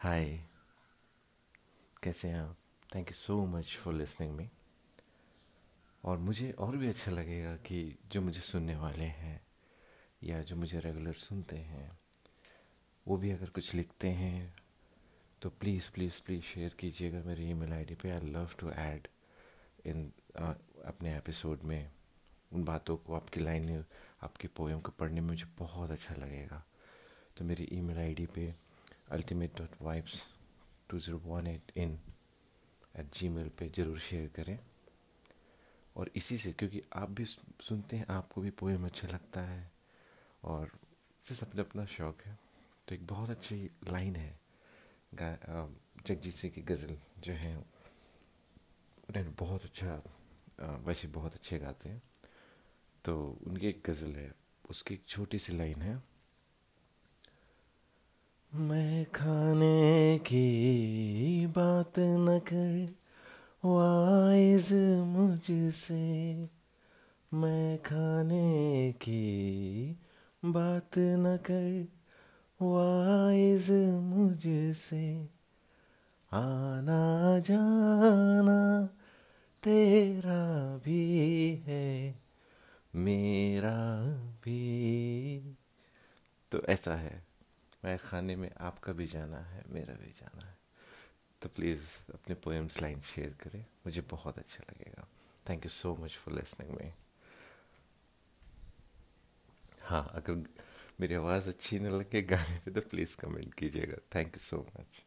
हाय कैसे हैं आप? Thank you so much for listening me और मुझे और भी अच्छा लगेगा कि जो मुझे सुनने वाले हैं या जो मुझे रेगुलर सुनते हैं, वो भी अगर कुछ लिखते हैं तो प्लीज़ प्लीज़ प्लीज़ शेयर कीजिएगा मेरी ईमेल आईडी पे. I love to add in अपने एपिसोड में उन बातों को, आपकी लाइन आपकी पोएम को पढ़ने में मुझे बहुत अच्छा लगेगा. तो मेरी ईमेल आईडी पे ultimate dot vibes two zero one eight in eight gmail पर ज़रूर शेयर करें। और इसी से, क्योंकि आप भी सुनते हैं, आपको भी पोएम अच्छा लगता है, और सिर्फ़ अपना अपना शौक़ है। तो एक बहुत अच्छी लाइन है जगजीत सिंह की गज़ल जो है उन्हें बहुत अच्छा वैसे बहुत अच्छे गाते हैं। तो उनकी एक गज़ल है, उसकी एक छोटी सी लाइन है कर वाइज मुझसे मैं खाने की बात न कर, वाइज मुझसे आना जाना तेरा भी है, मेरा भी। तो ऐसा है, मैं खाने में आपका भी जाना है, मेरा भी जाना है। तो प्लीज़ अपने पोएम्स लाइन शेयर करें। मुझे बहुत अच्छा लगेगा। Thank you so much for listening में हाँ अगर मेरी आवाज़ अच्छी नहीं लगे गाने पे तो प्लीज़ कमेंट कीजिएगा। Thank you so much